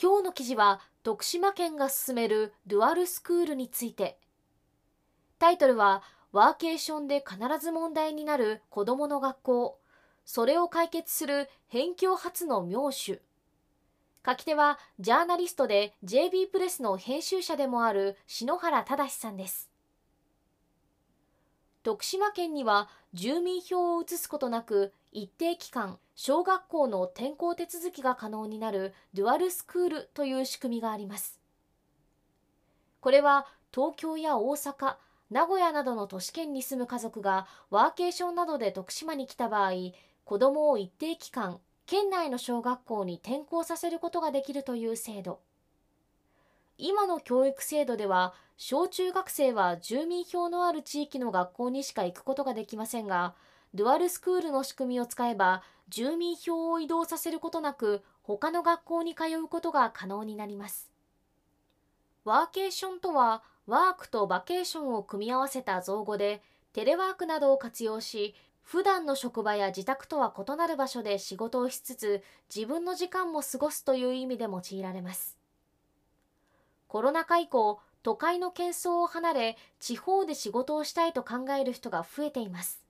今日の記事は徳島県が進めるデュアルスクールについて。タイトルはワーケーションで必ず問題になる子どもの学校。それを解決する辺境初の妙手。書き手はジャーナリストで JB プレスの編集者でもある篠原忠さんです。徳島県には住民票を移すことなく一定期間小学校の転校手続きが可能になるデュアルスクールという仕組みがあります。これは東京や大阪名古屋などの都市圏に住む家族がワーケーションなどで徳島に来た場合子どもを一定期間県内の小学校に転校させることができるという制度。今の教育制度では小中学生は住民票のある地域の学校にしか行くことができませんがデュアルスクールの仕組みを使えば住民票を移動させることなく他の学校に通うことが可能になります。ワーケーションとはワークとバケーションを組み合わせた造語でテレワークなどを活用し普段の職場や自宅とは異なる場所で仕事をしつつ自分の時間も過ごすという意味で用いられます。コロナ禍以降都会の喧騒を離れ地方で仕事をしたいと考える人が増えています。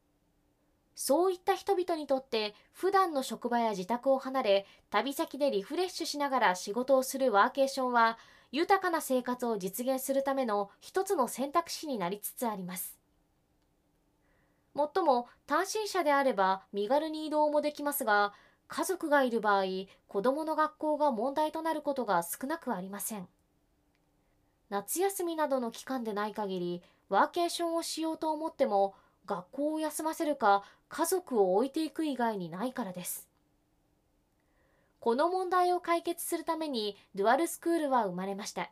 そういった人々にとって普段の職場や自宅を離れ旅先でリフレッシュしながら仕事をするワーケーションは豊かな生活を実現するための一つの選択肢になりつつあります。もっとも単身者であれば身軽に移動もできますが家族がいる場合子どもの学校が問題となることが少なくありません。夏休みなどの期間でない限りワーケーションをしようと思っても学校を休ませるか家族を置いていく以外にないからです。この問題を解決するためにデュアルスクールは生まれました。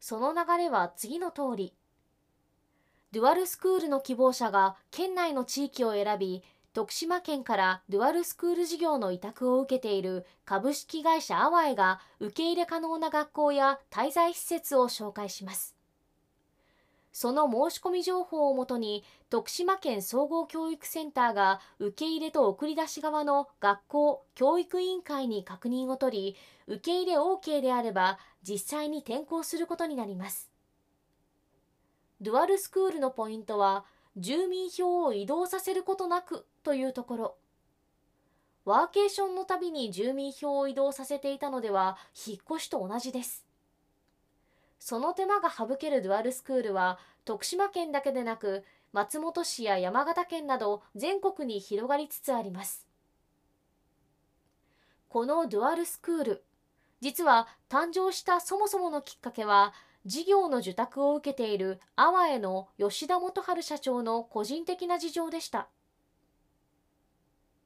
その流れは次の通り。デュアルスクールの希望者が県内の地域を選び徳島県からデュアルスクール事業の委託を受けている株式会社アワエが受け入れ可能な学校や滞在施設を紹介します。その申し込み情報をもとに徳島県総合教育センターが受け入れと送り出し側の学校教育委員会に確認を取り受け入れ OK であれば実際に転校することになります。ドゥアルスクールのポイントは住民票を移動させることなくというところワーケーションのたびに住民票を移動させていたのでは引っ越しと同じですその手間が省けるデュアルスクールは徳島県だけでなく松本市や山形県など全国に広がりつつあります。このデュアルスクール実は誕生したそもそものきっかけは事業の受託を受けている阿波への吉田元春社長の個人的な事情でした。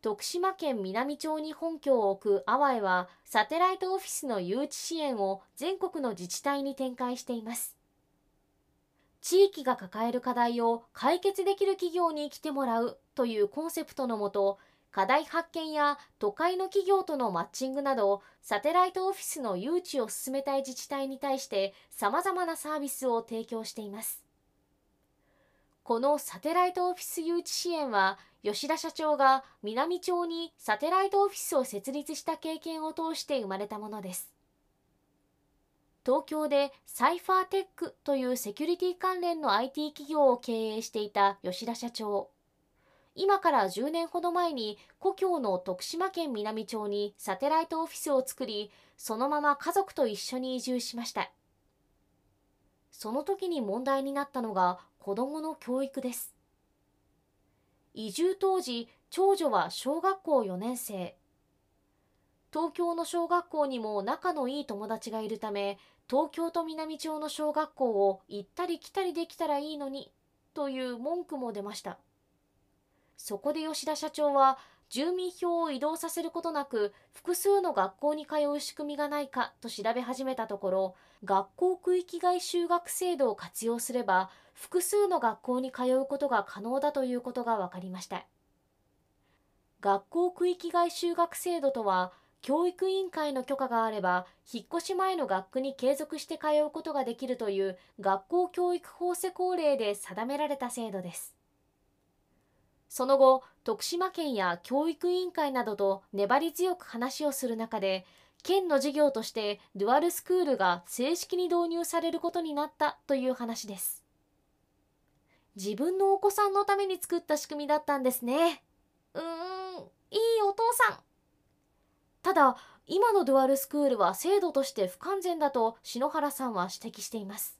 徳島県南町に本拠を置く阿波はサテライトオフィスの誘致支援を全国の自治体に展開しています。地域が抱える課題を解決できる企業に来てもらうというコンセプトのもと課題発見や都会の企業とのマッチングなどサテライトオフィスの誘致を進めたい自治体に対してさまざまなサービスを提供しています。このサテライトオフィス誘致支援は吉田社長が南町にサテライトオフィスを設立した経験を通して生まれたものです。東京でサイファーテックというセキュリティ関連の IT 企業を経営していた吉田社長。今から10年ほど前に故郷の徳島県南町にサテライトオフィスを作りそのまま家族と一緒に移住しました。その時に問題になったのが子どもの教育です。移住当時長女は小学校4年生。東京の小学校にも仲のいい友達がいるため東京と南町の小学校を行ったり来たりできたらいいのにという文句も出ました。そこで吉田社長は住民票を移動させることなく複数の学校に通う仕組みがないかと調べ始めたところ学校区域外就学制度を活用すれば複数の学校に通うことが可能だということが分かりました。学校区域外就学制度とは教育委員会の許可があれば引っ越し前の学区に継続して通うことができるという学校教育法施行令で定められた制度です。その後徳島県や教育委員会などと粘り強く話をする中で県の事業としてデュアルスクールが正式に導入されることになったという話です。自分のお子さんのために作った仕組みだったんですね。うーんいいお父さん。ただ今のデュアルスクールは制度として不完全だと篠原さんは指摘しています。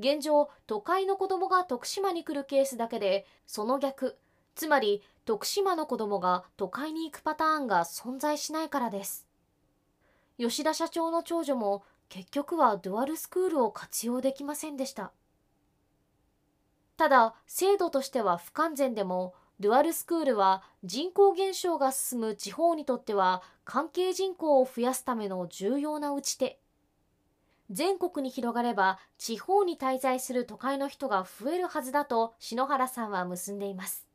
現状都会の子どもが徳島に来るケースだけでその逆つまり徳島の子どもが都会に行くパターンが存在しないからです。吉田社長の長女も結局はデュアルスクールを活用できませんでした。ただ制度としては不完全でもデュアルスクールは人口減少が進む地方にとっては関係人口を増やすための重要な打ち手。全国に広がれば地方に滞在する都会の人が増えるはずだと篠原さんは結んでいます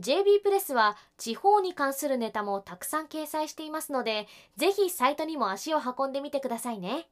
JB プレスは地方に関するネタもたくさん掲載していますのでぜひサイトにも足を運んでみてくださいね。